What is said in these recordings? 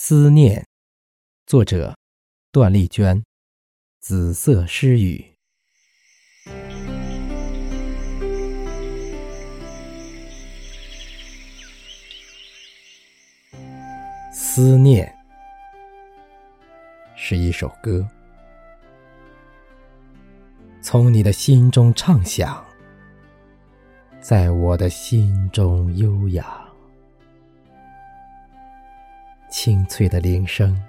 思念，作者段丽娟，紫色诗语。思念是一首歌，从你的心中唱响，在我的心中悠扬。清脆的铃声，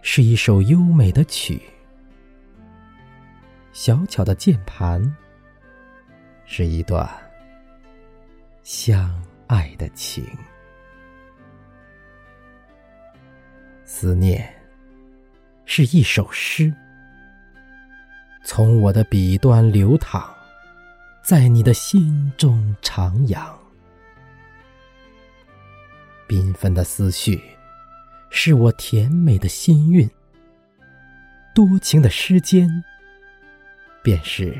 是一首优美的曲；小巧的键盘，是一段相爱的情。思念是一首诗，从我的笔端流淌，在你的心中徜徉。缤纷的思绪，是我甜美的心韵；多情的诗间，便是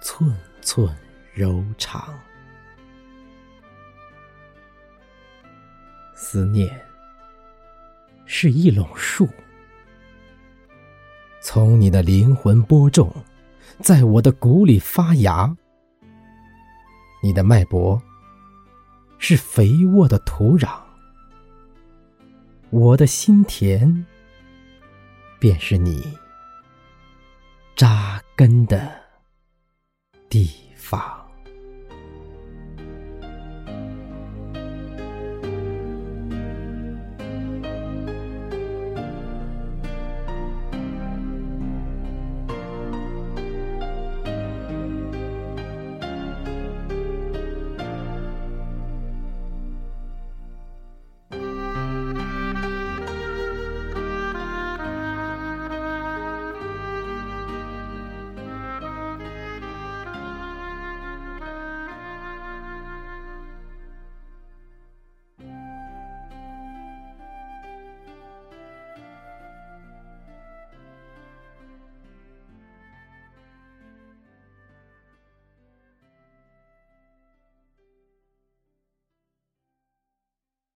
寸寸柔肠。思念是一垄树，从你的灵魂播种，在我的骨里发芽。你的脉搏。是肥沃的土壤，我的心田便是你扎根的地方。